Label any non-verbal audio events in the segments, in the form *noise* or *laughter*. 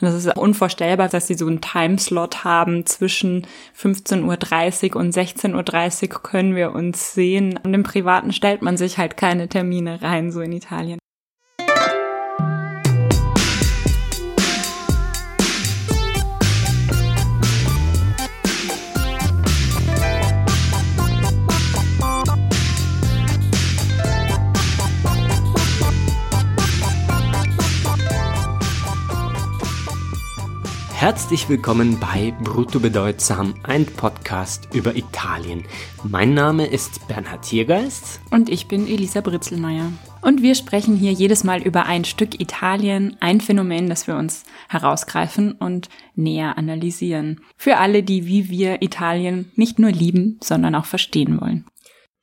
Und das ist unvorstellbar, dass sie so einen Timeslot haben. Zwischen 15.30 Uhr und 16.30 Uhr können wir uns sehen. Und im Privaten stellt man sich halt keine Termine rein, so in Italien. Herzlich willkommen bei Brutto Bedeutsam, ein Podcast über Italien. Mein Name ist Bernhard Tiergeist. Und ich bin Elisa Britzelmeier. Und wir sprechen hier jedes Mal über ein Stück Italien, ein Phänomen, das wir uns herausgreifen und näher analysieren. Für alle, die wie wir Italien nicht nur lieben, sondern auch verstehen wollen.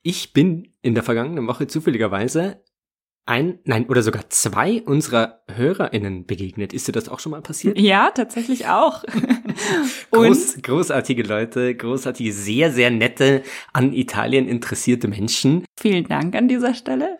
Ich bin in der vergangenen Woche zufälligerweise ein, nein, oder sogar zwei unserer HörerInnen begegnet. Ist dir das auch schon mal passiert? Ja, tatsächlich auch. *laughs* Groß, großartige Leute, großartige, sehr, sehr nette, an Italien interessierte Menschen. Vielen Dank an dieser Stelle.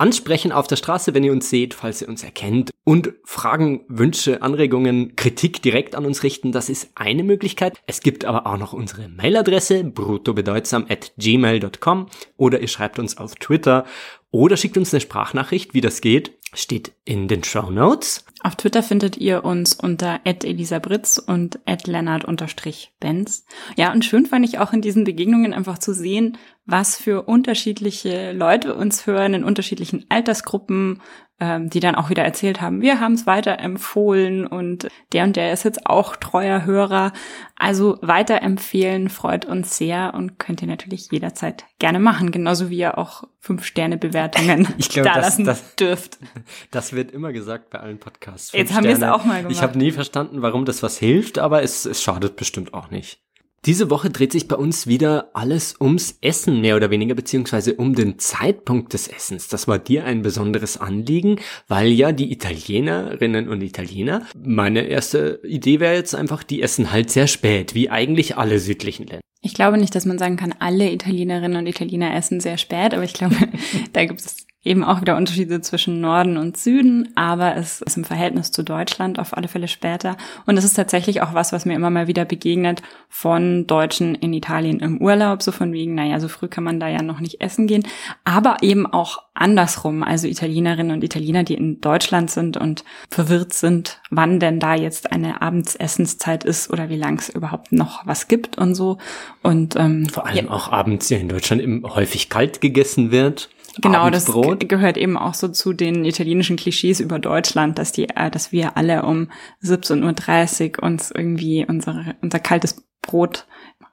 Ansprechen auf der Straße, wenn ihr uns seht, falls ihr uns erkennt. Und Fragen, Wünsche, Anregungen, Kritik direkt an uns richten, das ist eine Möglichkeit. Es gibt aber auch noch unsere Mailadresse bruttobedeutsam at gmail.com oder ihr schreibt uns auf Twitter oder schickt uns eine Sprachnachricht, wie das geht, steht in den Show Notes. Auf Twitter findet ihr uns unter @elisabritz und @lennart_benz. Ja, und schön fand ich auch in diesen Begegnungen einfach zu sehen, was für unterschiedliche Leute uns hören in unterschiedlichen Altersgruppen, ähm, die dann auch wieder erzählt haben, wir haben es weiterempfohlen und der und der ist jetzt auch treuer Hörer. Also weiterempfehlen freut uns sehr und könnt ihr natürlich jederzeit gerne machen, genauso wie ihr auch fünf Sterne Bewertungen *laughs* ich glaub, da das, lassen das, dürft. *laughs* Das wird immer gesagt bei allen Podcasts. Fünf jetzt haben wir es auch mal gemacht. Ich habe nie verstanden, warum das was hilft, aber es, es schadet bestimmt auch nicht. Diese Woche dreht sich bei uns wieder alles ums Essen mehr oder weniger, beziehungsweise um den Zeitpunkt des Essens. Das war dir ein besonderes Anliegen, weil ja die Italienerinnen und Italiener, meine erste Idee wäre jetzt einfach, die essen halt sehr spät, wie eigentlich alle südlichen Länder. Ich glaube nicht, dass man sagen kann, alle Italienerinnen und Italiener essen sehr spät, aber ich glaube, *laughs* da gibt es eben auch wieder Unterschiede zwischen Norden und Süden, aber es ist im Verhältnis zu Deutschland auf alle Fälle später. Und es ist tatsächlich auch was, was mir immer mal wieder begegnet von Deutschen in Italien im Urlaub, so von wegen, naja, so früh kann man da ja noch nicht essen gehen, aber eben auch andersrum, also Italienerinnen und Italiener, die in Deutschland sind und verwirrt sind, wann denn da jetzt eine Abendsessenszeit ist oder wie lang es überhaupt noch was gibt und so. Und ähm, vor allem ja. auch abends ja in Deutschland eben häufig kalt gegessen wird. Genau, das gehört eben auch so zu den italienischen Klischees über Deutschland, dass die, äh, dass wir alle um 17.30 Uhr uns irgendwie unsere, unser kaltes Brot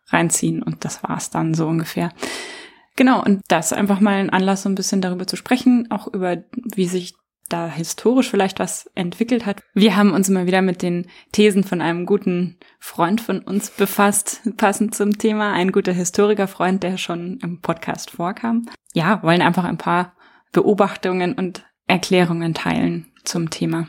reinziehen und das war's dann so ungefähr. Genau, und das einfach mal ein Anlass, so ein bisschen darüber zu sprechen, auch über, wie sich da historisch vielleicht was entwickelt hat. Wir haben uns immer wieder mit den Thesen von einem guten Freund von uns befasst, passend zum Thema, ein guter Historikerfreund, der schon im Podcast vorkam. Ja, wollen einfach ein paar Beobachtungen und Erklärungen teilen zum Thema.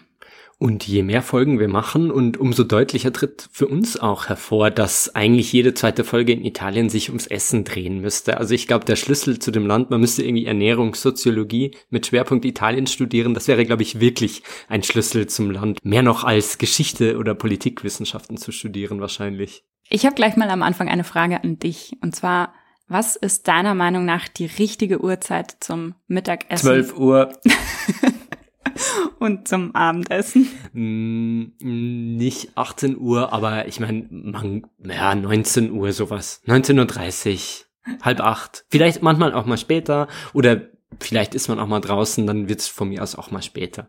Und je mehr Folgen wir machen und umso deutlicher tritt für uns auch hervor, dass eigentlich jede zweite Folge in Italien sich ums Essen drehen müsste. Also ich glaube, der Schlüssel zu dem Land, man müsste irgendwie Ernährungssoziologie mit Schwerpunkt Italien studieren. Das wäre, glaube ich, wirklich ein Schlüssel zum Land. Mehr noch als Geschichte oder Politikwissenschaften zu studieren wahrscheinlich. Ich habe gleich mal am Anfang eine Frage an dich. Und zwar, was ist deiner Meinung nach die richtige Uhrzeit zum Mittagessen? 12 Uhr. *laughs* *laughs* Und zum Abendessen? Mm, nicht 18 Uhr, aber ich meine, ja, 19 Uhr sowas. 19.30 Uhr, halb acht. Vielleicht manchmal auch mal später. Oder vielleicht ist man auch mal draußen, dann wird's von mir aus auch mal später.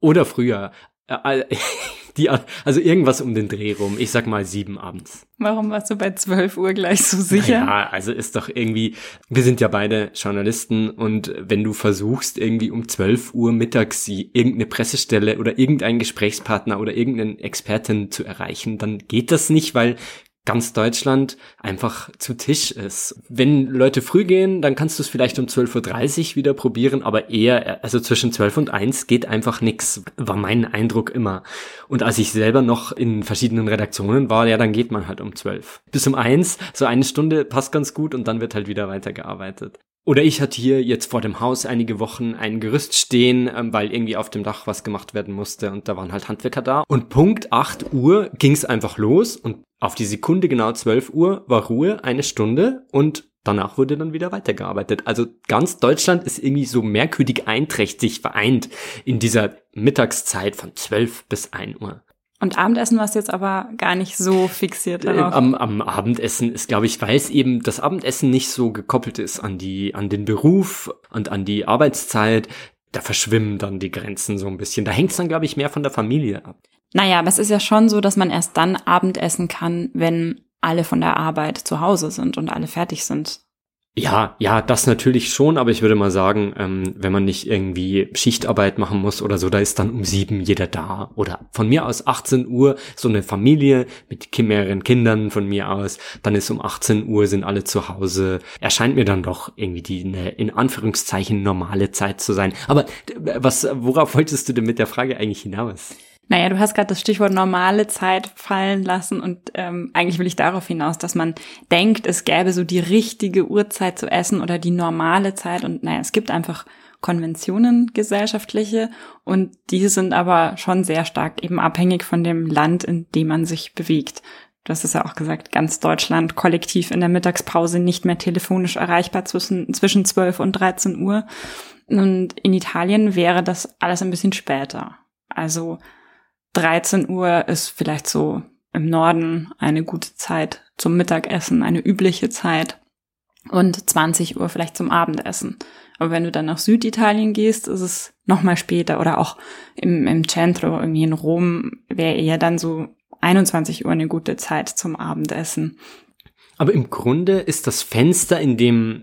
Oder früher. Äh, *laughs* die, also irgendwas um den Dreh rum. Ich sag mal sieben abends. Warum warst du bei zwölf Uhr gleich so sicher? Ja, also ist doch irgendwie, wir sind ja beide Journalisten und wenn du versuchst, irgendwie um zwölf Uhr mittags irgendeine Pressestelle oder irgendeinen Gesprächspartner oder irgendeinen Experten zu erreichen, dann geht das nicht, weil ganz Deutschland einfach zu Tisch ist. Wenn Leute früh gehen, dann kannst du es vielleicht um 12.30 Uhr wieder probieren, aber eher, also zwischen 12 und 1 geht einfach nix, war mein Eindruck immer. Und als ich selber noch in verschiedenen Redaktionen war, ja, dann geht man halt um 12. Bis um 1, so eine Stunde passt ganz gut und dann wird halt wieder weitergearbeitet. Oder ich hatte hier jetzt vor dem Haus einige Wochen ein Gerüst stehen, ähm, weil irgendwie auf dem Dach was gemacht werden musste und da waren halt Handwerker da. Und Punkt 8 Uhr ging es einfach los und auf die Sekunde genau 12 Uhr war Ruhe, eine Stunde und danach wurde dann wieder weitergearbeitet. Also ganz Deutschland ist irgendwie so merkwürdig einträchtig vereint in dieser Mittagszeit von 12 bis 1 Uhr. Und Abendessen warst jetzt aber gar nicht so fixiert äh, darauf. Am, am Abendessen ist, glaube ich, weil es eben das Abendessen nicht so gekoppelt ist an die, an den Beruf und an die Arbeitszeit. Da verschwimmen dann die Grenzen so ein bisschen. Da hängt es dann, glaube ich, mehr von der Familie ab. Naja, aber es ist ja schon so, dass man erst dann Abendessen kann, wenn alle von der Arbeit zu Hause sind und alle fertig sind. Ja, ja, das natürlich schon, aber ich würde mal sagen, ähm, wenn man nicht irgendwie Schichtarbeit machen muss oder so, da ist dann um sieben jeder da. Oder von mir aus 18 Uhr so eine Familie mit mehreren Kindern von mir aus, dann ist um 18 Uhr sind alle zu Hause. Erscheint mir dann doch irgendwie die eine, in Anführungszeichen normale Zeit zu sein. Aber was, worauf wolltest du denn mit der Frage eigentlich hinaus? Naja, du hast gerade das Stichwort normale Zeit fallen lassen und ähm, eigentlich will ich darauf hinaus, dass man denkt, es gäbe so die richtige Uhrzeit zu essen oder die normale Zeit und naja, es gibt einfach Konventionen gesellschaftliche und die sind aber schon sehr stark eben abhängig von dem Land, in dem man sich bewegt. Du hast es ja auch gesagt, ganz Deutschland kollektiv in der Mittagspause nicht mehr telefonisch erreichbar zwischen, zwischen 12 und 13 Uhr. Und in Italien wäre das alles ein bisschen später. Also 13 Uhr ist vielleicht so im Norden eine gute Zeit zum Mittagessen, eine übliche Zeit. Und 20 Uhr vielleicht zum Abendessen. Aber wenn du dann nach Süditalien gehst, ist es nochmal später. Oder auch im, im Centro, irgendwie in Rom, wäre eher dann so 21 Uhr eine gute Zeit zum Abendessen. Aber im Grunde ist das Fenster, in dem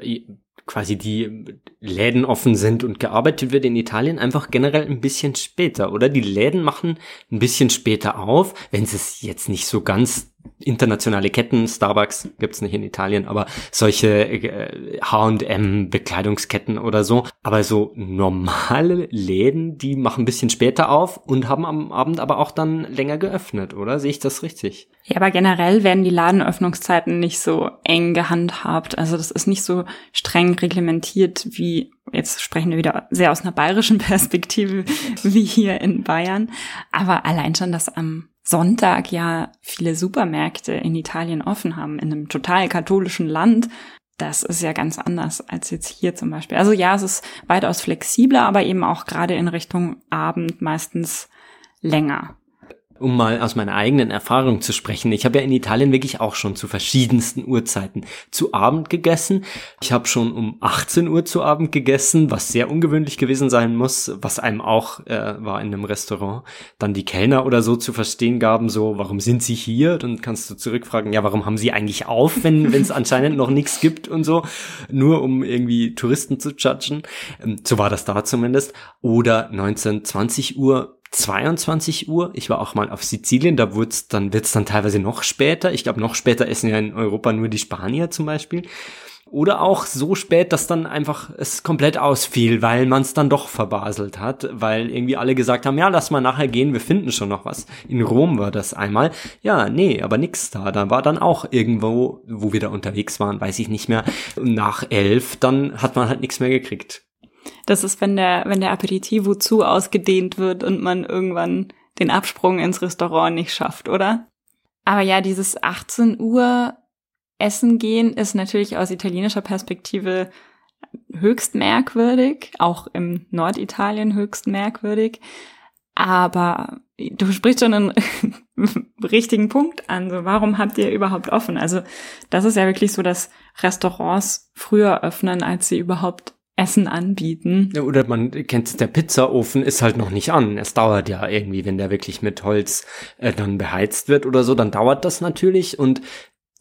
äh, quasi die Läden offen sind und gearbeitet wird in Italien einfach generell ein bisschen später, oder? Die Läden machen ein bisschen später auf, wenn es jetzt nicht so ganz internationale Ketten, Starbucks gibt's nicht in Italien, aber solche H&M Bekleidungsketten oder so, aber so normale Läden, die machen ein bisschen später auf und haben am Abend aber auch dann länger geöffnet, oder? Sehe ich das richtig? Ja, aber generell werden die Ladenöffnungszeiten nicht so eng gehandhabt. Also das ist nicht so streng reglementiert wie jetzt sprechen wir wieder sehr aus einer bayerischen *laughs* Perspektive wie hier in Bayern, aber allein schon, dass am Sonntag ja viele Supermärkte in Italien offen haben, in einem total katholischen Land, das ist ja ganz anders als jetzt hier zum Beispiel. Also ja, es ist weitaus flexibler, aber eben auch gerade in Richtung Abend meistens länger um mal aus meiner eigenen Erfahrung zu sprechen. Ich habe ja in Italien wirklich auch schon zu verschiedensten Uhrzeiten zu Abend gegessen. Ich habe schon um 18 Uhr zu Abend gegessen, was sehr ungewöhnlich gewesen sein muss, was einem auch äh, war in einem Restaurant. Dann die Kellner oder so zu verstehen gaben, so, warum sind sie hier? Dann kannst du zurückfragen, ja, warum haben sie eigentlich auf, wenn es anscheinend noch nichts gibt und so, nur um irgendwie Touristen zu judgen. Ähm, so war das da zumindest. Oder 19, 20 Uhr 22 Uhr. Ich war auch mal auf Sizilien, da wird's dann, wird's dann teilweise noch später. Ich glaube, noch später essen ja in Europa nur die Spanier zum Beispiel. Oder auch so spät, dass dann einfach es komplett ausfiel, weil man es dann doch verbaselt hat, weil irgendwie alle gesagt haben, ja, lass mal nachher gehen, wir finden schon noch was. In Rom war das einmal. Ja, nee, aber nix da. Da war dann auch irgendwo, wo wir da unterwegs waren, weiß ich nicht mehr, nach elf, dann hat man halt nichts mehr gekriegt. Das ist, wenn der, wenn der Aperitivo zu ausgedehnt wird und man irgendwann den Absprung ins Restaurant nicht schafft, oder? Aber ja, dieses 18 Uhr Essen gehen ist natürlich aus italienischer Perspektive höchst merkwürdig, auch im Norditalien höchst merkwürdig. Aber du sprichst schon einen *laughs* richtigen Punkt an. So, warum habt ihr überhaupt offen? Also, das ist ja wirklich so, dass Restaurants früher öffnen, als sie überhaupt Essen anbieten. Oder man kennt der Pizzaofen ist halt noch nicht an. Es dauert ja irgendwie, wenn der wirklich mit Holz äh, dann beheizt wird oder so, dann dauert das natürlich und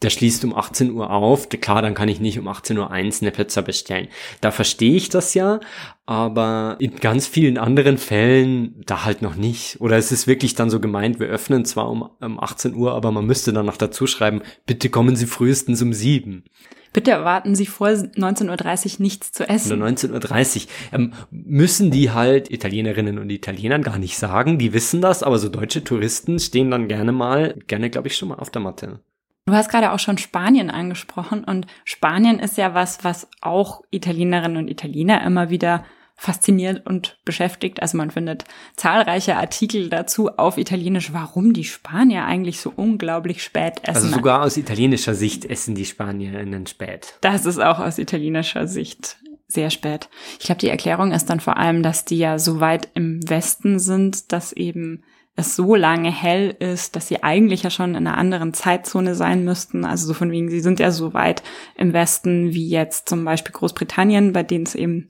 der schließt um 18 Uhr auf. Klar, dann kann ich nicht um 18 Uhr eins eine Pizza bestellen. Da verstehe ich das ja, aber in ganz vielen anderen Fällen da halt noch nicht. Oder es ist wirklich dann so gemeint, wir öffnen zwar um, um 18 Uhr, aber man müsste dann noch dazu schreiben, bitte kommen Sie frühestens um sieben. Bitte erwarten Sie vor 19.30 Uhr nichts zu essen. Oder 19.30 Uhr. Ähm, müssen die halt Italienerinnen und Italienern gar nicht sagen, die wissen das, aber so deutsche Touristen stehen dann gerne mal, gerne glaube ich schon mal auf der Matte. Du hast gerade auch schon Spanien angesprochen und Spanien ist ja was, was auch Italienerinnen und Italiener immer wieder fasziniert und beschäftigt. Also man findet zahlreiche Artikel dazu auf Italienisch, warum die Spanier eigentlich so unglaublich spät essen. Also sogar aus italienischer Sicht essen die Spanierinnen spät. Das ist auch aus italienischer Sicht sehr spät. Ich glaube, die Erklärung ist dann vor allem, dass die ja so weit im Westen sind, dass eben es so lange hell ist, dass sie eigentlich ja schon in einer anderen Zeitzone sein müssten. Also so von wegen, sie sind ja so weit im Westen wie jetzt zum Beispiel Großbritannien, bei denen es eben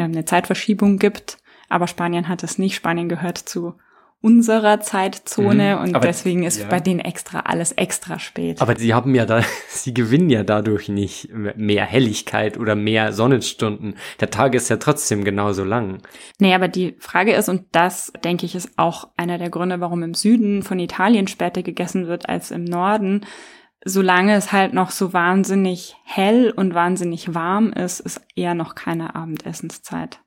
eine Zeitverschiebung gibt. Aber Spanien hat es nicht. Spanien gehört zu unserer Zeitzone mhm, und deswegen ist ja. bei denen extra alles extra spät. Aber sie haben ja da, *laughs* sie gewinnen ja dadurch nicht mehr Helligkeit oder mehr Sonnenstunden. Der Tag ist ja trotzdem genauso lang. Nee, aber die Frage ist, und das denke ich ist auch einer der Gründe, warum im Süden von Italien später gegessen wird als im Norden, solange es halt noch so wahnsinnig hell und wahnsinnig warm ist, ist eher noch keine Abendessenszeit.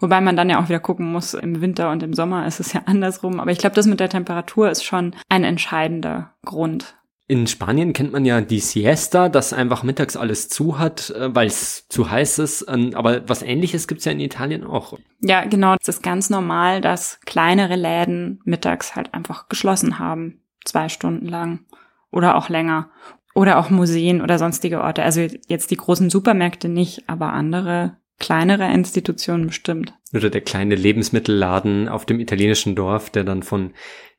Wobei man dann ja auch wieder gucken muss, im Winter und im Sommer ist es ja *laughs* andersrum. Aber ich glaube, das mit der Temperatur ist schon ein entscheidender Grund. In Spanien kennt man ja die Siesta, dass einfach mittags alles zu hat, äh, weil es zu heiß ist. Ähm, aber was ähnliches gibt's ja in Italien auch. Ja, genau. Es ist ganz normal, dass kleinere Läden mittags halt einfach geschlossen haben. Zwei Stunden lang oder auch länger. Oder auch Museen oder sonstige Orte. Also jetzt die großen Supermärkte nicht, aber andere kleinere Institutionen bestimmt. Oder der kleine Lebensmittelladen auf dem italienischen Dorf, der dann von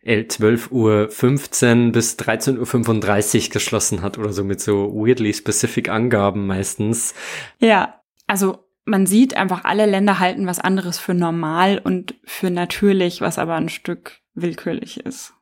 12.15 Uhr bis 13.35 Uhr geschlossen hat oder so mit so weirdly specific Angaben meistens. Ja, also man sieht einfach, alle Länder halten was anderes für normal und für natürlich, was aber ein Stück willkürlich ist.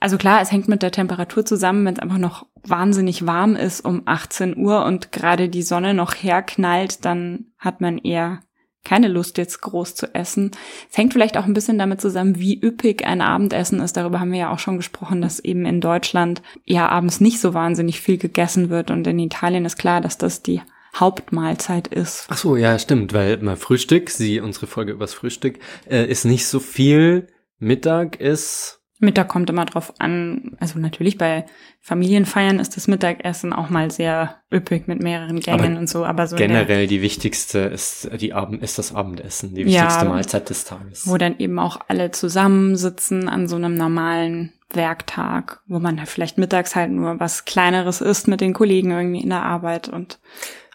Also klar, es hängt mit der Temperatur zusammen, wenn es einfach noch wahnsinnig warm ist um 18 Uhr und gerade die Sonne noch herknallt, dann hat man eher keine Lust jetzt groß zu essen. Es hängt vielleicht auch ein bisschen damit zusammen, wie üppig ein Abendessen ist. Darüber haben wir ja auch schon gesprochen, dass eben in Deutschland ja abends nicht so wahnsinnig viel gegessen wird und in Italien ist klar, dass das die Hauptmahlzeit ist. Ach so, ja, stimmt, weil mal Frühstück, sie unsere Folge übers Frühstück äh, ist nicht so viel. Mittag ist Mittag kommt immer drauf an. Also natürlich bei Familienfeiern ist das Mittagessen auch mal sehr üppig mit mehreren Gängen aber und so. Aber so generell die wichtigste ist die Abend ist das Abendessen, die wichtigste ja, Mahlzeit des Tages. Wo dann eben auch alle zusammensitzen an so einem normalen Werktag, wo man vielleicht mittags halt nur was Kleineres isst mit den Kollegen irgendwie in der Arbeit und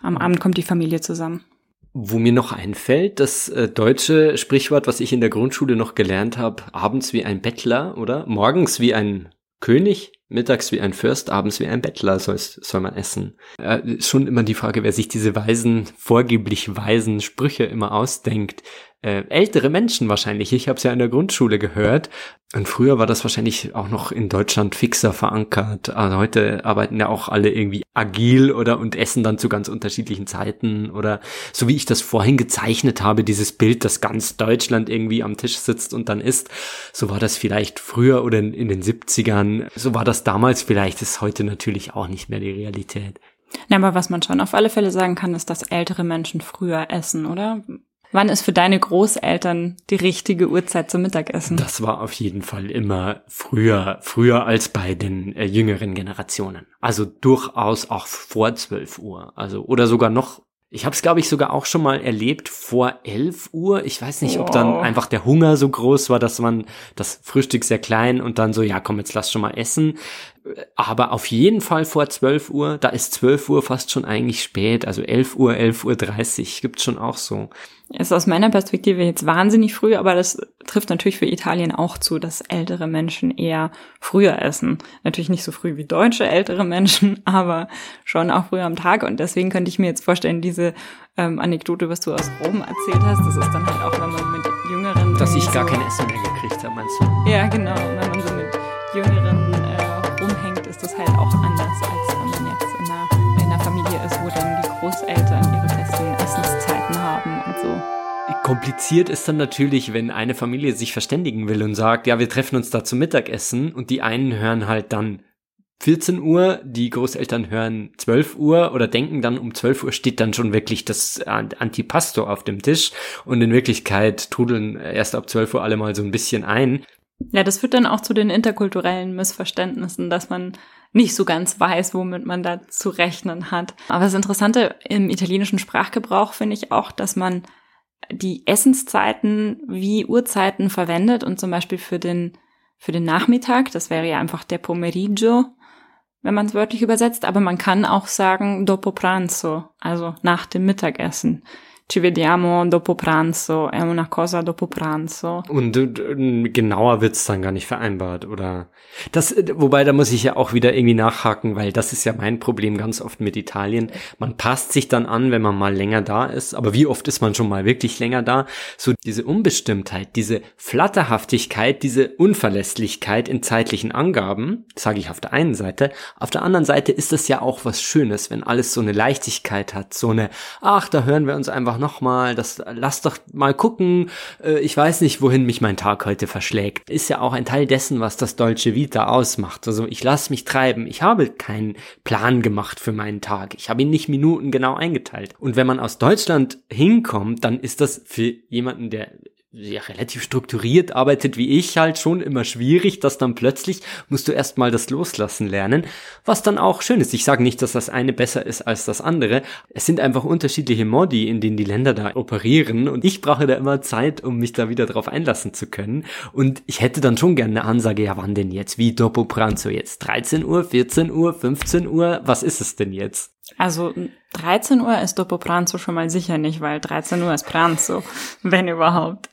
am Abend kommt die Familie zusammen. Wo mir noch einfällt, das äh, deutsche Sprichwort, was ich in der Grundschule noch gelernt habe, abends wie ein Bettler, oder? Morgens wie ein König, mittags wie ein Fürst, abends wie ein Bettler soll, soll man essen. Äh, schon immer die Frage, wer sich diese weisen, vorgeblich weisen Sprüche immer ausdenkt äh, ältere Menschen wahrscheinlich. Ich habe es ja in der Grundschule gehört. Und früher war das wahrscheinlich auch noch in Deutschland fixer verankert. Also heute arbeiten ja auch alle irgendwie agil oder und essen dann zu ganz unterschiedlichen Zeiten. Oder so wie ich das vorhin gezeichnet habe, dieses Bild, dass ganz Deutschland irgendwie am Tisch sitzt und dann isst. So war das vielleicht früher oder in, in den 70ern. So war das damals vielleicht, ist heute natürlich auch nicht mehr die Realität. Na, aber was man schon auf alle Fälle sagen kann, ist, dass ältere Menschen früher essen, oder? Wann ist für deine Großeltern die richtige Uhrzeit zum Mittagessen? Das war auf jeden Fall immer früher, früher als bei den äh, jüngeren Generationen. Also durchaus auch vor 12 Uhr. Also oder sogar noch ich habe es, glaube ich, sogar auch schon mal erlebt vor 11 Uhr. Ich weiß nicht, ob dann einfach der Hunger so groß war, dass man das Frühstück sehr klein und dann so, ja, komm, jetzt lass schon mal essen. Aber auf jeden Fall vor 12 Uhr. Da ist 12 Uhr fast schon eigentlich spät. Also 11 Uhr, 11 Uhr 30 gibt's schon auch so. Ist aus meiner Perspektive jetzt wahnsinnig früh, aber das trifft natürlich für Italien auch zu, dass ältere Menschen eher früher essen. Natürlich nicht so früh wie deutsche ältere Menschen, *laughs* aber schon auch früher am Tag. Und deswegen könnte ich mir jetzt vorstellen, diese ähm, Anekdote, was du aus Rom erzählt hast, das ist dann halt auch, wenn man mit Jüngeren... Dass ich gar kein Essen mehr gekriegt habe, meinst du? Ja, genau. Kompliziert ist dann natürlich, wenn eine Familie sich verständigen will und sagt, ja, wir treffen uns da zum Mittagessen und die einen hören halt dann 14 Uhr, die Großeltern hören 12 Uhr oder denken dann um 12 Uhr steht dann schon wirklich das Antipasto auf dem Tisch und in Wirklichkeit trudeln erst ab 12 Uhr alle mal so ein bisschen ein. Ja, das führt dann auch zu den interkulturellen Missverständnissen, dass man nicht so ganz weiß, womit man da zu rechnen hat. Aber das Interessante im italienischen Sprachgebrauch finde ich auch, dass man die Essenszeiten wie Uhrzeiten verwendet und zum Beispiel für den, für den Nachmittag, das wäre ja einfach der Pomeriggio, wenn man es wörtlich übersetzt, aber man kann auch sagen dopo pranzo, also nach dem Mittagessen ci vediamo dopo pranzo, è una cosa dopo pranzo. Und äh, genauer wird's dann gar nicht vereinbart, oder? Das, wobei, da muss ich ja auch wieder irgendwie nachhaken, weil das ist ja mein Problem ganz oft mit Italien. Man passt sich dann an, wenn man mal länger da ist, aber wie oft ist man schon mal wirklich länger da? So diese Unbestimmtheit, diese Flatterhaftigkeit, diese Unverlässlichkeit in zeitlichen Angaben, sage ich auf der einen Seite. Auf der anderen Seite ist das ja auch was Schönes, wenn alles so eine Leichtigkeit hat, so eine, ach, da hören wir uns einfach einfach nochmal, das lass doch mal gucken. Äh, ich weiß nicht, wohin mich mein Tag heute verschlägt. Ist ja auch ein Teil dessen, was das Dolce Vita ausmacht. Also ich lasse mich treiben. Ich habe keinen Plan gemacht für meinen Tag. Ich habe ihn nicht Minuten genau eingeteilt. Und wenn man aus Deutschland hinkommt, dann ist das für jemanden, der ja, relativ strukturiert arbeitet wie ich halt schon immer schwierig, dass dann plötzlich musst du erstmal das Loslassen lernen, was dann auch schön ist. Ich sage nicht, dass das eine besser ist als das andere. Es sind einfach unterschiedliche Modi, in denen die Länder da operieren und ich brauche da immer Zeit, um mich da wieder drauf einlassen zu können. Und ich hätte dann schon gerne eine Ansage, ja wann denn jetzt? Wie Dopo Pranzo jetzt? 13 Uhr, 14 Uhr, 15 Uhr? Was ist es denn jetzt? Also 13 Uhr ist Dopo Pranzo schon mal sicher nicht, weil 13 Uhr ist Pranzo, *laughs* wenn überhaupt.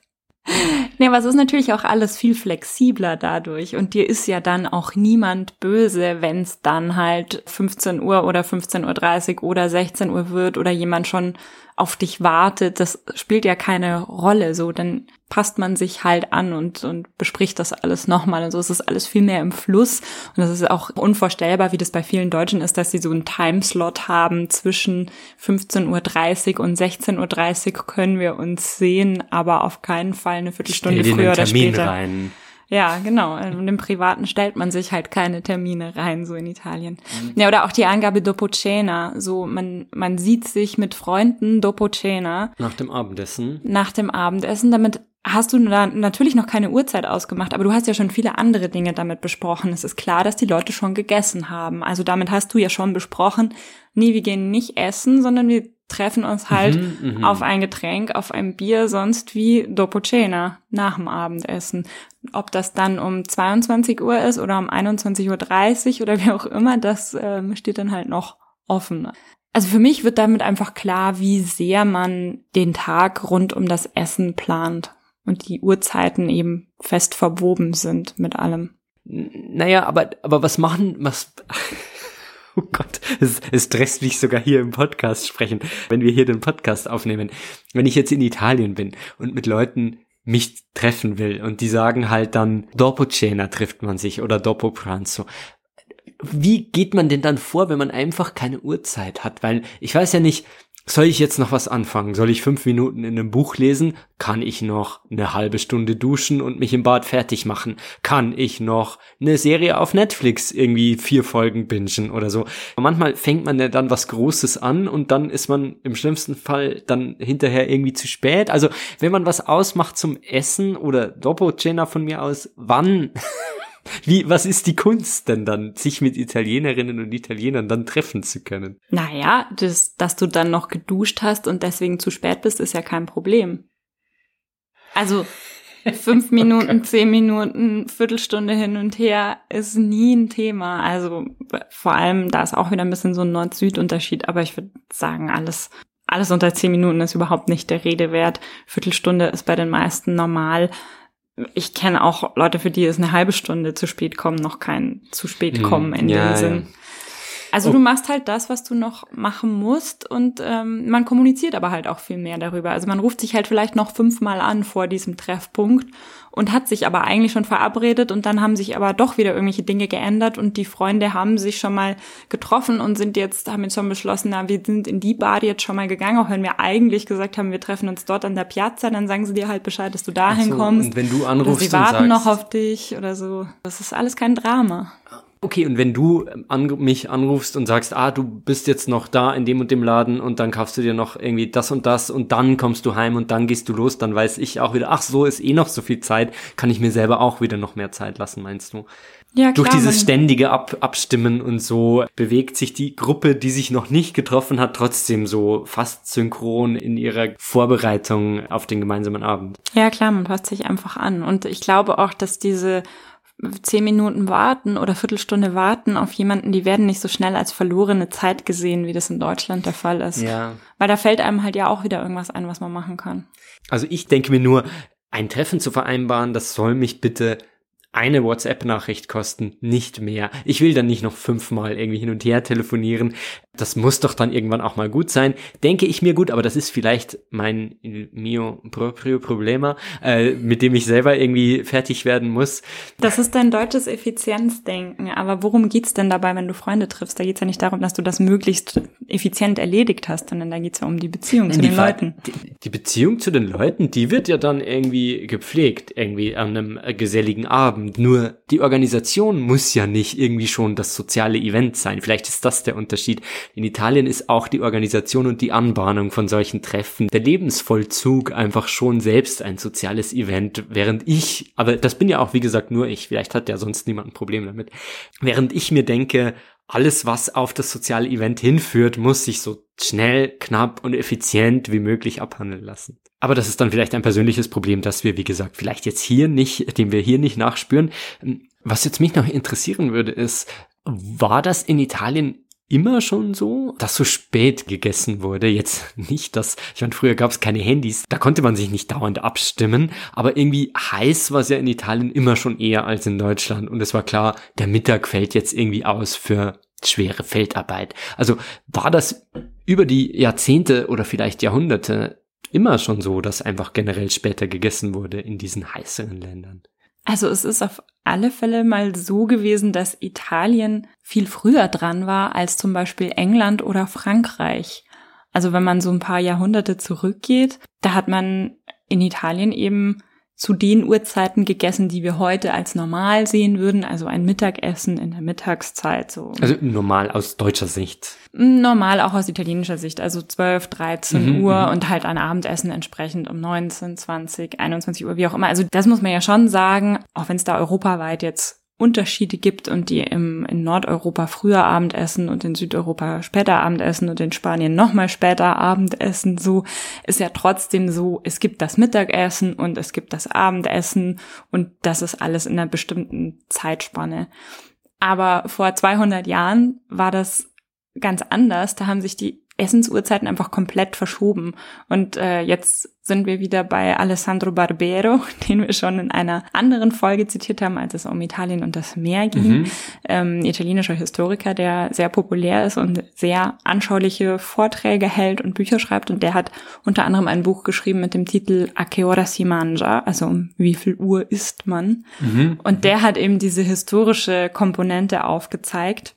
Nee, aber es ist natürlich auch alles viel flexibler dadurch. Und dir ist ja dann auch niemand böse, wenn es dann halt 15 Uhr oder 15.30 Uhr oder 16 Uhr wird oder jemand schon auf dich wartet, das spielt ja keine Rolle. So, dann passt man sich halt an und, und bespricht das alles nochmal. Und so ist es alles viel mehr im Fluss. Und das ist auch unvorstellbar, wie das bei vielen Deutschen ist, dass sie so einen Timeslot haben zwischen 15.30 Uhr und 16.30 Uhr können wir uns sehen, aber auf keinen Fall eine Viertelstunde früher oder später. Rein. Ja, genau. Und im Privaten stellt man sich halt keine Termine rein, so in Italien. Mhm. Ja, oder auch die Angabe dopo cena. So, man, man sieht sich mit Freunden dopo cena. Nach dem Abendessen. Nach dem Abendessen. Damit hast du da natürlich noch keine Uhrzeit ausgemacht, aber du hast ja schon viele andere Dinge damit besprochen. Es ist klar, dass die Leute schon gegessen haben. Also damit hast du ja schon besprochen, nee, wir gehen nicht essen, sondern wir treffen uns halt mhm, mhm, auf ein Getränk, auf ein Bier, sonst wie Dopo Cena, nach dem Abendessen. Ob das dann um 22 Uhr ist oder um 21.30 Uhr oder wie auch immer, das äh, steht dann halt noch offen. Also für mich wird damit einfach klar, wie sehr man den Tag rund um das Essen plant und die Uhrzeiten eben fest verwoben sind mit allem. Naja, aber, aber was machen, was, *laughs* Oh Gott, es, es stresst mich sogar hier im Podcast sprechen, wenn wir hier den Podcast aufnehmen. Wenn ich jetzt in Italien bin und mit Leuten mich treffen will und die sagen halt dann, dopo cena trifft man sich oder dopo pranzo. Wie geht man denn dann vor, wenn man einfach keine Uhrzeit hat? Weil ich weiß ja nicht, soll ich jetzt noch was anfangen? Soll ich fünf Minuten in einem Buch lesen? Kann ich noch eine halbe Stunde duschen und mich im Bad fertig machen? Kann ich noch eine Serie auf Netflix irgendwie vier Folgen bingen oder so? Manchmal fängt man ja dann was Großes an und dann ist man im schlimmsten Fall dann hinterher irgendwie zu spät. Also wenn man was ausmacht zum Essen oder Dopo Cena von mir aus, wann *laughs* Wie, was ist die Kunst denn dann, sich mit Italienerinnen und Italienern dann treffen zu können? Naja, das, dass du dann noch geduscht hast und deswegen zu spät bist, ist ja kein Problem. Also, *laughs* fünf Minuten, zehn Minuten, Viertelstunde hin und her ist nie ein Thema. Also, vor allem, da ist auch wieder ein bisschen so ein Nord-Süd-Unterschied, aber ich würde sagen, alles, alles unter zehn Minuten ist überhaupt nicht der Rede wert. Viertelstunde ist bei den meisten normal ich kenne auch Leute, für die ist eine halbe Stunde zu spät kommen, noch kein zu spät hm, kommen in ja, dem Sinn. Ja. Also oh. du machst halt das, was du noch machen musst und ähm, man kommuniziert aber halt auch viel mehr darüber. Also man ruft sich halt vielleicht noch fünfmal an vor diesem Treffpunkt und hat sich aber eigentlich schon verabredet und dann haben sich aber doch wieder irgendwelche Dinge geändert und die Freunde haben sich schon mal getroffen und sind jetzt, haben jetzt schon beschlossen, na, wir sind in die Bar jetzt schon mal gegangen, auch wenn wir eigentlich gesagt haben, wir treffen uns dort an der Piazza, dann sagen sie dir halt Bescheid, dass du dahin so, kommst. Und wenn du anrufst, sie warten noch auf dich oder so. Das ist alles kein Drama. Okay, und wenn du ähm, an, mich anrufst und sagst, ah, du bist jetzt noch da in dem und dem Laden und dann kaufst du dir noch irgendwie das und das und dann kommst du heim und dann gehst du los, dann weiß ich auch wieder, ach so, ist eh noch so viel Zeit, kann ich mir selber auch wieder noch mehr Zeit lassen, meinst du? Ja, klar, Durch dieses ständige Ab Abstimmen und so bewegt sich die Gruppe, die sich noch nicht getroffen hat, trotzdem so fast synchron in ihrer Vorbereitung auf den gemeinsamen Abend. Ja, klar, man passt sich einfach an. Und ich glaube auch, dass diese zehn Minuten warten oder Viertelstunde warten auf jemanden, die werden nicht so schnell als verlorene Zeit gesehen, wie das in Deutschland der Fall ist. Ja. Weil da fällt einem halt ja auch wieder irgendwas ein, was man machen kann. Also ich denke mir nur, ein Treffen zu vereinbaren, das soll mich bitte eine WhatsApp-Nachricht kosten, nicht mehr. Ich will dann nicht noch fünfmal irgendwie hin und her telefonieren. Das muss doch dann irgendwann auch mal gut sein. Denke ich mir gut, aber das ist vielleicht mein mio proprio problema, äh, mit dem ich selber irgendwie fertig werden muss. Das ist dein deutsches Effizienzdenken. Aber worum geht's denn dabei, wenn du Freunde triffst? Da geht's ja nicht darum, dass du das möglichst effizient erledigt hast, sondern da geht's ja um die Beziehung Nein, zu den Leuten. Die, die Beziehung zu den Leuten, die wird ja dann irgendwie gepflegt, irgendwie an einem geselligen Abend. Nur die Organisation muss ja nicht irgendwie schon das soziale Event sein. Vielleicht ist das der Unterschied. In Italien ist auch die Organisation und die Anbahnung von solchen Treffen, der Lebensvollzug einfach schon selbst ein soziales Event, während ich, aber das bin ja auch wie gesagt nur ich, vielleicht hat ja sonst niemand ein Problem damit, während ich mir denke, alles, was auf das soziale Event hinführt, muss sich so schnell, knapp und effizient wie möglich abhandeln lassen. Aber das ist dann vielleicht ein persönliches Problem, das wir, wie gesagt, vielleicht jetzt hier nicht, dem wir hier nicht nachspüren. Was jetzt mich noch interessieren würde, ist, war das in Italien immer schon so, dass so spät gegessen wurde. Jetzt *laughs* nicht, dass, ich meine, früher gab es keine Handys, da konnte man sich nicht dauernd abstimmen, aber irgendwie heiß war es ja in Italien immer schon eher als in Deutschland. Und es war klar, der Mittag fällt jetzt irgendwie aus für schwere Feldarbeit. Also war das über die Jahrzehnte oder vielleicht Jahrhunderte immer schon so, dass einfach generell später gegessen wurde in diesen heißeren Ländern? Also es ist auf alle Fälle mal so gewesen, dass Italien viel früher dran war als zum Beispiel England oder Frankreich. Also wenn man so ein paar Jahrhunderte zurückgeht, da hat man in Italien eben zu den Uhrzeiten gegessen, die wir heute als normal sehen würden, also ein Mittagessen in der Mittagszeit. So. Also normal aus deutscher Sicht. Normal auch aus italienischer Sicht, also 12, 13 mhm, Uhr mhm. und halt ein Abendessen entsprechend um 19, 20, 21 Uhr, wie auch immer. Also das muss man ja schon sagen, auch wenn es da europaweit jetzt Unterschiede gibt und die im, in Nordeuropa früher Abendessen und in Südeuropa später Abendessen und in Spanien nochmal später Abendessen, so ist ja trotzdem so, es gibt das Mittagessen und es gibt das Abendessen und das ist alles in einer bestimmten Zeitspanne. Aber vor 200 Jahren war das ganz anders. Da haben sich die Essensuhrzeiten einfach komplett verschoben. Und äh, jetzt sind wir wieder bei Alessandro Barbero, *laughs* den wir schon in einer anderen Folge zitiert haben, als es um Italien und das Meer ging. Mhm. Ähm, italienischer Historiker, der sehr populär ist und sehr anschauliche Vorträge hält und Bücher schreibt. Und der hat unter anderem ein Buch geschrieben mit dem Titel A che ora si mangia, also um wie viel Uhr isst man. Mhm. Und der hat eben diese historische Komponente aufgezeigt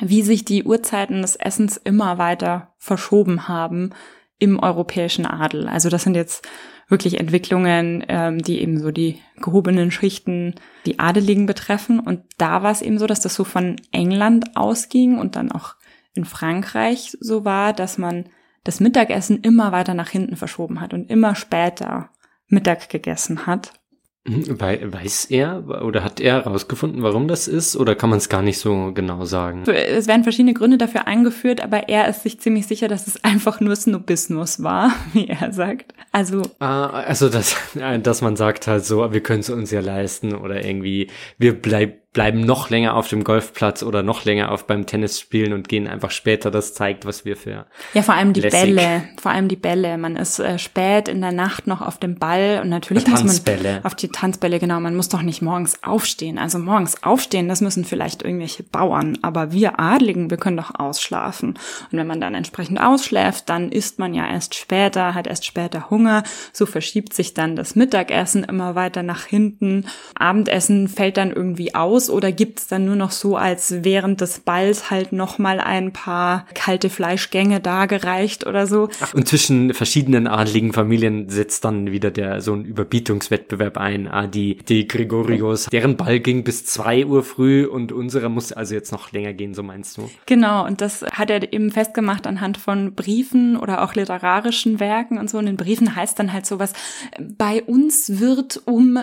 wie sich die Uhrzeiten des Essens immer weiter verschoben haben im europäischen Adel. Also das sind jetzt wirklich Entwicklungen, ähm, die eben so die gehobenen Schichten, die Adeligen betreffen. Und da war es eben so, dass das so von England ausging und dann auch in Frankreich so war, dass man das Mittagessen immer weiter nach hinten verschoben hat und immer später Mittag gegessen hat. Mhm, weiß er oder hat er herausgefunden, warum das ist oder kann man es gar nicht so genau sagen? Es werden verschiedene Gründe dafür eingeführt, aber er ist sich ziemlich sicher, dass es einfach nur Snobismus war, *laughs* wie er sagt. Also ah, also dass, *laughs* dass man sagt halt so, wir können es uns ja leisten oder irgendwie wir bleiben bleiben noch länger auf dem Golfplatz oder noch länger auf beim Tennis spielen und gehen einfach später. Das zeigt, was wir für. Ja, vor allem die lässig. Bälle. Vor allem die Bälle. Man ist äh, spät in der Nacht noch auf dem Ball und natürlich muss man auf die Tanzbälle, genau. Man muss doch nicht morgens aufstehen. Also morgens aufstehen, das müssen vielleicht irgendwelche Bauern. Aber wir Adligen, wir können doch ausschlafen. Und wenn man dann entsprechend ausschläft, dann isst man ja erst später, hat erst später Hunger. So verschiebt sich dann das Mittagessen immer weiter nach hinten. Abendessen fällt dann irgendwie aus aus oder gibt's dann nur noch so als während des Balls halt noch mal ein paar kalte Fleischgänge dargereicht oder so? Ach, und zwischen verschiedenen adligen Familien setzt dann wieder der so ein Überbietungswettbewerb ein. Ah, die die Gregorios, deren Ball ging bis zwei Uhr früh und unserer musste also jetzt noch länger gehen, so meinst du? Genau, und das hat er eben festgemacht anhand von Briefen oder auch literarischen Werken und so. Und in Briefen heißt dann halt sowas, bei uns wird um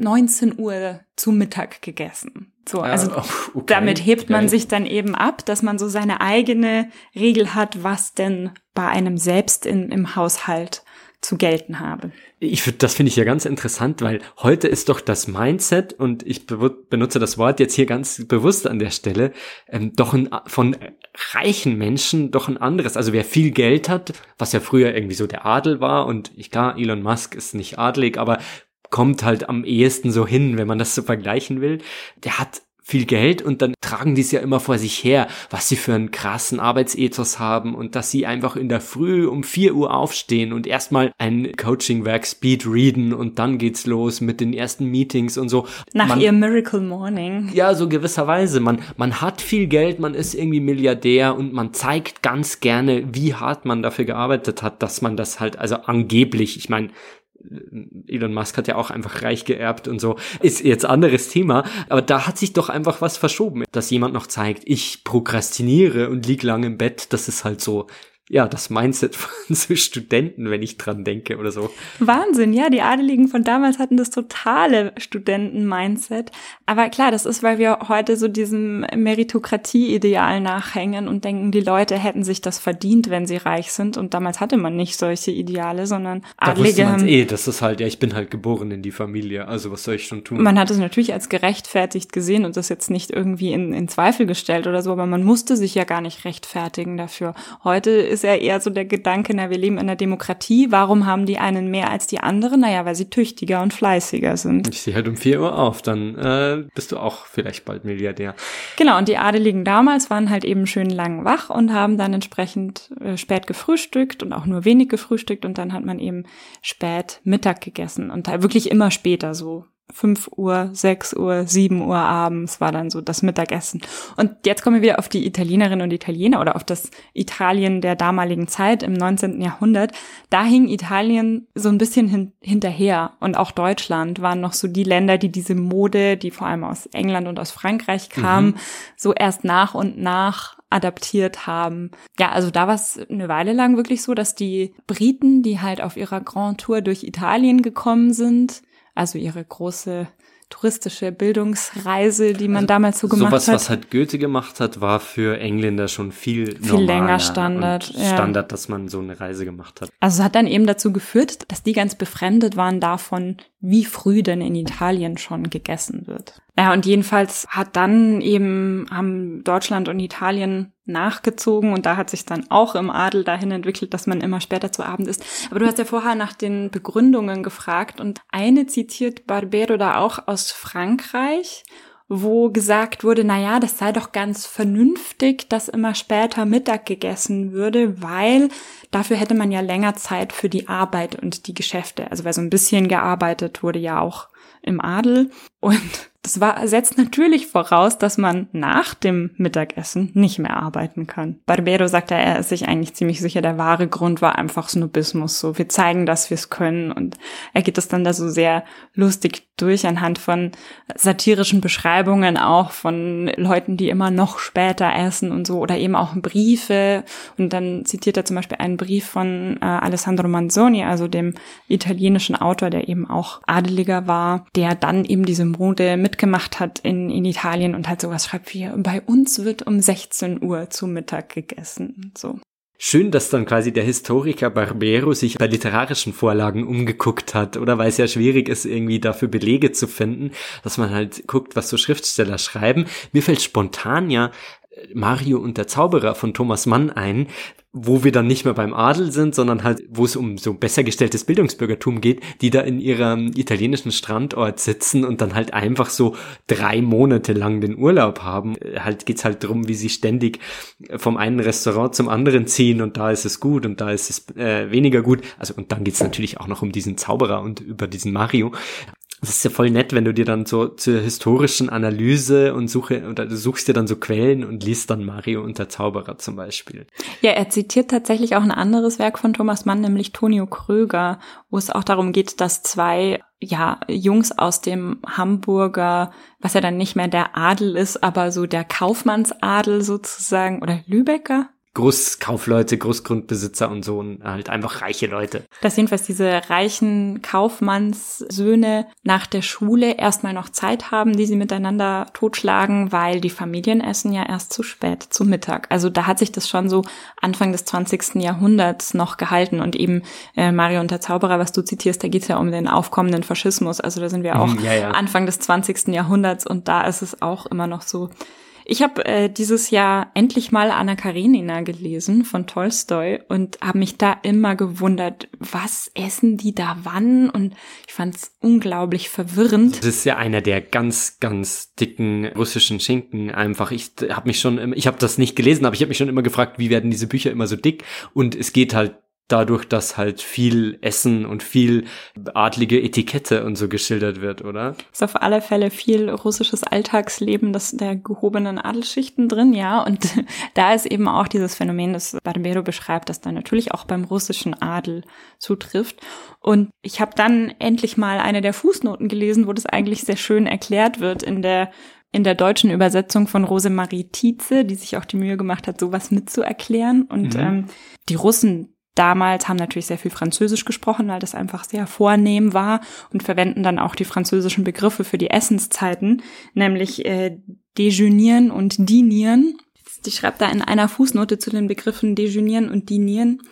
19 Uhr zu Mittag gegessen. So, also ja, okay. damit hebt man sich dann eben ab, dass man so seine eigene Regel hat, was denn bei einem selbst in, im Haushalt zu gelten habe. Ich finde, das finde ich ja ganz interessant, weil heute ist doch das Mindset und ich be benutze das Wort jetzt hier ganz bewusst an der Stelle, ähm, doch ein, von reichen Menschen doch ein anderes. Also wer viel Geld hat, was ja früher irgendwie so der Adel war und ich klar, Elon Musk ist nicht adelig, aber kommt halt am ehesten so hin, wenn man das so vergleichen will. Der hat viel Geld und dann tragen die es ja immer vor sich her, was sie für einen krassen Arbeitsethos haben und dass sie einfach in der Früh um vier Uhr aufstehen und erstmal ein Coaching-Werk Speed readen und dann geht's los mit den ersten Meetings und so. Nach man, ihrem Miracle Morning. Ja, so gewisserweise. Man, man hat viel Geld, man ist irgendwie Milliardär und man zeigt ganz gerne, wie hart man dafür gearbeitet hat, dass man das halt, also angeblich, ich meine, Elon Musk hat ja auch einfach reich geerbt und so. Ist jetzt anderes Thema. Aber da hat sich doch einfach was verschoben, dass jemand noch zeigt, ich prokrastiniere und lieg lang im Bett. Das ist halt so ja, das Mindset *laughs* von so Studenten, wenn ich dran denke oder so. Wahnsinn, ja, die Adeligen von damals hatten das totale Studenten-Mindset. Aber klar, das ist, weil wir heute so diesem Meritokratie-Ideal nachhängen und denken, die Leute hätten sich das verdient, wenn sie reich sind. Und damals hatte man nicht solche Ideale, sondern Adelige da haben... eh, das ist halt, ja, ich bin halt geboren in die Familie, also was soll ich schon tun? Man hat es natürlich als gerechtfertigt gesehen und das jetzt nicht irgendwie in, in Zweifel gestellt oder so, aber man musste sich ja gar nicht rechtfertigen dafür. Heute ist ja eher so der Gedanke, na, wir leben in einer Demokratie, warum haben die einen mehr als die anderen? Naja, weil sie tüchtiger und fleißiger sind. Ich stehe halt um vier Uhr auf, dann äh, bist du auch vielleicht bald Milliardär. Genau, und die Adeligen damals waren halt eben schön lang wach und haben dann entsprechend äh, spät gefrühstückt und auch nur wenig gefrühstückt und dann hat man eben spät Mittag gegessen und wirklich immer später so 5 Uhr, 6 Uhr, 7 Uhr abends war dann so das Mittagessen. Und jetzt kommen wir wieder auf die Italienerinnen und Italiener oder auf das Italien der damaligen Zeit im 19. Jahrhundert. Da hing Italien so ein bisschen hin hinterher und auch Deutschland waren noch so die Länder, die diese Mode, die vor allem aus England und aus Frankreich kam, mhm. so erst nach und nach adaptiert haben. Ja, also da war es eine Weile lang wirklich so, dass die Briten, die halt auf ihrer Grand Tour durch Italien gekommen sind, also ihre große touristische Bildungsreise, die man also damals so gemacht sowas, hat. was halt Goethe gemacht hat, war für Engländer schon viel, viel länger Standard. Standard, ja. dass man so eine Reise gemacht hat. Also es hat dann eben dazu geführt, dass die ganz befremdet waren davon, wie früh denn in Italien schon gegessen wird. Ja, und jedenfalls hat dann eben, haben Deutschland und Italien nachgezogen und da hat sich dann auch im Adel dahin entwickelt, dass man immer später zu Abend isst. Aber du hast ja vorher nach den Begründungen gefragt und eine zitiert Barbero da auch aus Frankreich wo gesagt wurde, na ja, das sei doch ganz vernünftig, dass immer später Mittag gegessen würde, weil dafür hätte man ja länger Zeit für die Arbeit und die Geschäfte. Also weil so ein bisschen gearbeitet wurde ja auch im Adel und das war, setzt natürlich voraus, dass man nach dem Mittagessen nicht mehr arbeiten kann. Barbero sagte, er ist sich eigentlich ziemlich sicher, der wahre Grund war einfach Snobismus. So, wir zeigen, dass wir es können. Und er geht das dann da so sehr lustig durch anhand von satirischen Beschreibungen auch von Leuten, die immer noch später essen und so oder eben auch Briefe. Und dann zitiert er zum Beispiel einen Brief von äh, Alessandro Manzoni, also dem italienischen Autor, der eben auch Adeliger war, der dann eben diese Mode mit mitgemacht hat in, in Italien und halt sowas schreibt wie, bei uns wird um 16 Uhr zu Mittag gegessen. So. Schön, dass dann quasi der Historiker Barbero sich bei literarischen Vorlagen umgeguckt hat, oder weil es ja schwierig ist, irgendwie dafür Belege zu finden, dass man halt guckt, was so Schriftsteller schreiben. Mir fällt spontan ja Mario und der Zauberer von Thomas Mann ein, wo wir dann nicht mehr beim Adel sind, sondern halt, wo es um so besser gestelltes Bildungsbürgertum geht, die da in ihrem italienischen Strandort sitzen und dann halt einfach so drei Monate lang den Urlaub haben. Halt geht's halt drum, wie sie ständig vom einen Restaurant zum anderen ziehen und da ist es gut und da ist es äh, weniger gut. Also und dann geht's natürlich auch noch um diesen Zauberer und über diesen Mario. Das ist ja voll nett, wenn du dir dann so zur historischen Analyse und suche, oder du suchst dir dann so Quellen und liest dann Mario und der Zauberer zum Beispiel. Ja, er zitiert tatsächlich auch ein anderes Werk von Thomas Mann, nämlich Tonio Kröger, wo es auch darum geht, dass zwei ja, Jungs aus dem Hamburger, was ja dann nicht mehr der Adel ist, aber so der Kaufmannsadel sozusagen, oder Lübecker, Großkaufleute, Großgrundbesitzer und so und halt einfach reiche Leute. Dass jedenfalls diese reichen Kaufmannssöhne nach der Schule erstmal noch Zeit haben, die sie miteinander totschlagen, weil die Familien essen ja erst zu spät, zu Mittag. Also da hat sich das schon so Anfang des 20. Jahrhunderts noch gehalten und eben äh, Mario und der Zauberer, was du zitierst, da geht's ja um den aufkommenden Faschismus. Also da sind wir auch ja, ja. Anfang des 20. Jahrhunderts und da ist es auch immer noch so, ich habe äh, dieses Jahr endlich mal Anna Karenina gelesen von Tolstoi und habe mich da immer gewundert, was essen die da wann? Und ich fand es unglaublich verwirrend. Das ist ja einer der ganz, ganz dicken russischen Schinken. Einfach, ich habe mich schon, ich habe das nicht gelesen, aber ich habe mich schon immer gefragt, wie werden diese Bücher immer so dick? Und es geht halt dadurch, dass halt viel Essen und viel adlige Etikette und so geschildert wird, oder? Ist auf alle Fälle viel russisches Alltagsleben das der gehobenen Adelsschichten drin, ja. Und *laughs* da ist eben auch dieses Phänomen, das Barbero beschreibt, das dann natürlich auch beim russischen Adel zutrifft. Und ich habe dann endlich mal eine der Fußnoten gelesen, wo das eigentlich sehr schön erklärt wird in der in der deutschen Übersetzung von Rosemarie Tietze, die sich auch die Mühe gemacht hat, sowas mitzuerklären. Und mhm. ähm, die Russen damals haben natürlich sehr viel Französisch gesprochen, weil das einfach sehr vornehm war und verwenden dann auch die französischen Begriffe für die Essenszeiten, nämlich äh, dejeunieren und dinieren. Die schreibt da in einer Fußnote zu den Begriffen dejeunieren und dinieren.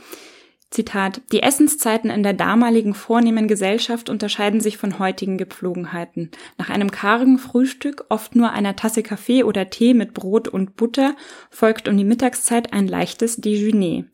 Zitat, die Essenszeiten in der damaligen vornehmen Gesellschaft unterscheiden sich von heutigen Gepflogenheiten. Nach einem kargen Frühstück, oft nur einer Tasse Kaffee oder Tee mit Brot und Butter, folgt um die Mittagszeit ein leichtes Déjeuner.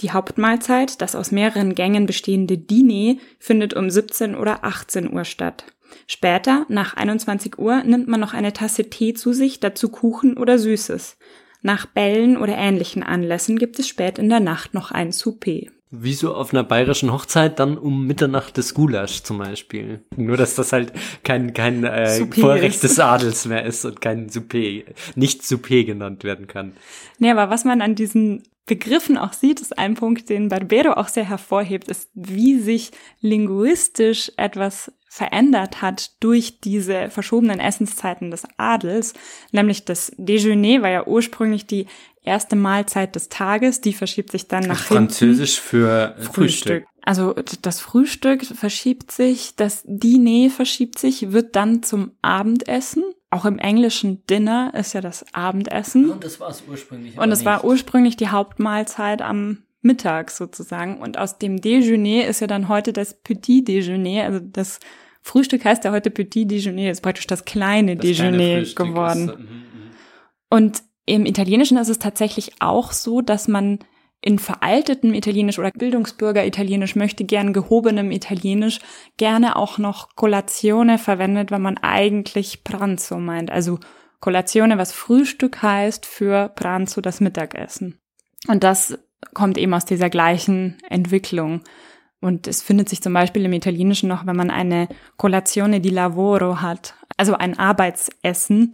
Die Hauptmahlzeit, das aus mehreren Gängen bestehende Diner, findet um 17 oder 18 Uhr statt. Später, nach 21 Uhr, nimmt man noch eine Tasse Tee zu sich, dazu Kuchen oder Süßes. Nach Bällen oder ähnlichen Anlässen gibt es spät in der Nacht noch ein Souper. Wie so auf einer bayerischen Hochzeit dann um Mitternacht des Gulasch zum Beispiel. Nur, dass das halt kein, kein äh, Vorrecht des Adels mehr ist und kein Souper, nicht Souper genannt werden kann. Nee, aber was man an diesen Begriffen auch sieht, ist ein Punkt, den Barbero auch sehr hervorhebt, ist, wie sich linguistisch etwas verändert hat durch diese verschobenen Essenszeiten des Adels. Nämlich das Déjeuner war ja ursprünglich die erste Mahlzeit des Tages, die verschiebt sich dann nach Französisch für Frühstück. Frühstück. Also das Frühstück verschiebt sich, das Diner verschiebt sich, wird dann zum Abendessen. Auch im englischen Dinner ist ja das Abendessen. Und das war es ursprünglich. Und es war ursprünglich die Hauptmahlzeit am Mittag sozusagen. Und aus dem Déjeuner ist ja dann heute das Petit Déjeuner, also das Frühstück heißt ja heute Petit Déjeuner, ist praktisch das kleine das Déjeuner kleine geworden. Ist, mm, mm. Und im Italienischen ist es tatsächlich auch so, dass man in veraltetem Italienisch oder Bildungsbürger Italienisch möchte gern gehobenem Italienisch gerne auch noch Colazione verwendet, wenn man eigentlich Pranzo meint. Also Colazione, was Frühstück heißt, für Pranzo das Mittagessen. Und das kommt eben aus dieser gleichen Entwicklung. Und es findet sich zum Beispiel im Italienischen noch, wenn man eine Colazione di lavoro hat, also ein Arbeitsessen,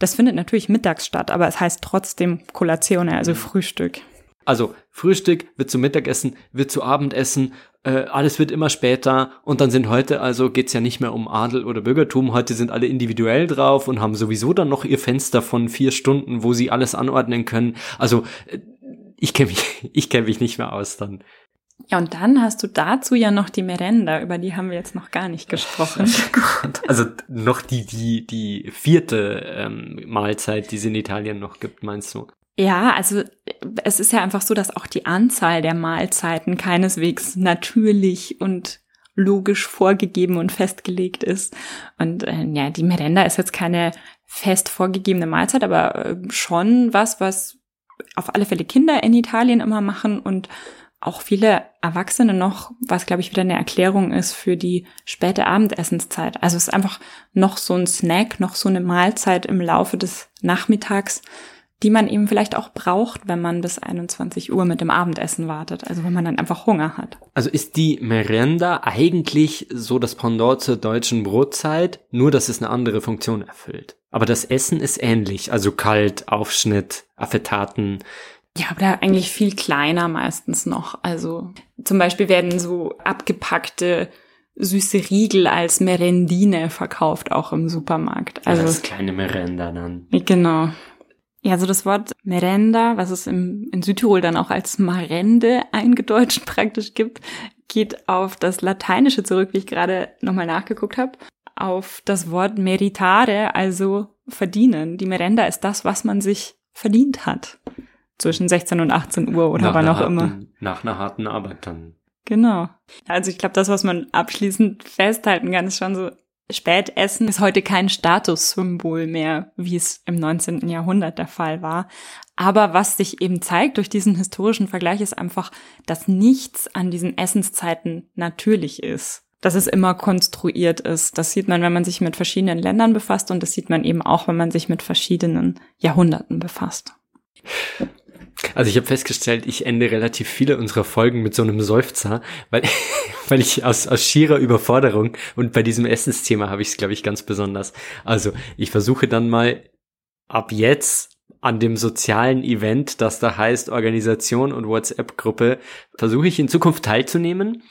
das findet natürlich mittags statt, aber es heißt trotzdem Colazione, also mhm. Frühstück. Also Frühstück wird zu Mittagessen, wird zu Abendessen, äh, alles wird immer später und dann sind heute, also geht's ja nicht mehr um Adel oder Bürgertum, heute sind alle individuell drauf und haben sowieso dann noch ihr Fenster von vier Stunden, wo sie alles anordnen können. Also äh, ich kenne mich, *laughs* ich kenne mich nicht mehr aus dann. Ja, und dann hast du dazu ja noch die Merenda, über die haben wir jetzt noch gar nicht gesprochen. *laughs* also noch die, die, die vierte ähm, Mahlzeit, die es in Italien noch gibt, meinst du? Ja, also es ist ja einfach so, dass auch die Anzahl der Mahlzeiten keineswegs natürlich und logisch vorgegeben und festgelegt ist. Und äh, ja, die Merenda ist jetzt keine fest vorgegebene Mahlzeit, aber äh, schon was, was auf alle Fälle Kinder in Italien immer machen und auch viele Erwachsene noch, was glaube ich wieder eine Erklärung ist für die späte Abendessenszeit. Also es ist einfach noch so ein Snack, noch so eine Mahlzeit im Laufe des Nachmittags, die man eben vielleicht auch braucht, wenn man bis 21 Uhr mit dem Abendessen wartet, also wenn man dann einfach Hunger hat. Also ist die Merenda eigentlich so das Pendant zur deutschen Brotzeit, nur dass es eine andere Funktion erfüllt. Aber das Essen ist ähnlich, also kalt, Aufschnitt, Affetaten. Ja, aber da eigentlich viel kleiner meistens noch. Also zum Beispiel werden so abgepackte süße Riegel als Merendine verkauft, auch im Supermarkt. Also das kleine Merenda dann. Genau. Ja, also das Wort Merenda, was es im, in Südtirol dann auch als Marende eingedeutscht *laughs* praktisch gibt, geht auf das Lateinische zurück, wie ich gerade nochmal nachgeguckt habe, auf das Wort meritare, also verdienen. Die Merenda ist das, was man sich verdient hat. Zwischen 16 und 18 Uhr oder wann auch harten, immer. Nach einer harten Arbeit dann. Genau. Also ich glaube, das, was man abschließend festhalten kann, ist schon so, Spätessen ist heute kein Statussymbol mehr, wie es im 19. Jahrhundert der Fall war. Aber was sich eben zeigt durch diesen historischen Vergleich ist einfach, dass nichts an diesen Essenszeiten natürlich ist. Dass es immer konstruiert ist. Das sieht man, wenn man sich mit verschiedenen Ländern befasst und das sieht man eben auch, wenn man sich mit verschiedenen Jahrhunderten befasst. Also ich habe festgestellt, ich ende relativ viele unserer Folgen mit so einem Seufzer, weil, *laughs* weil ich aus, aus schierer Überforderung und bei diesem Essensthema habe ich es, glaube ich, ganz besonders. Also ich versuche dann mal ab jetzt an dem sozialen Event, das da heißt Organisation und WhatsApp-Gruppe, versuche ich in Zukunft teilzunehmen,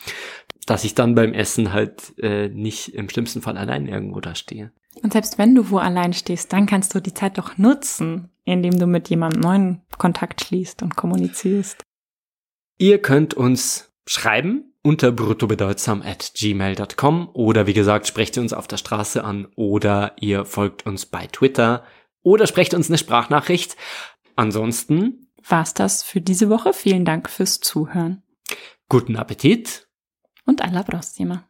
dass ich dann beim Essen halt äh, nicht im schlimmsten Fall allein irgendwo da stehe. Und selbst wenn du wo allein stehst, dann kannst du die Zeit doch nutzen, indem du mit jemandem neuen Kontakt schließt und kommunizierst. Ihr könnt uns schreiben unter bruttobedeutsam at gmail.com oder wie gesagt, sprecht ihr uns auf der Straße an oder ihr folgt uns bei Twitter oder sprecht uns eine Sprachnachricht. Ansonsten war's das für diese Woche. Vielen Dank fürs Zuhören. Guten Appetit und alla prossima.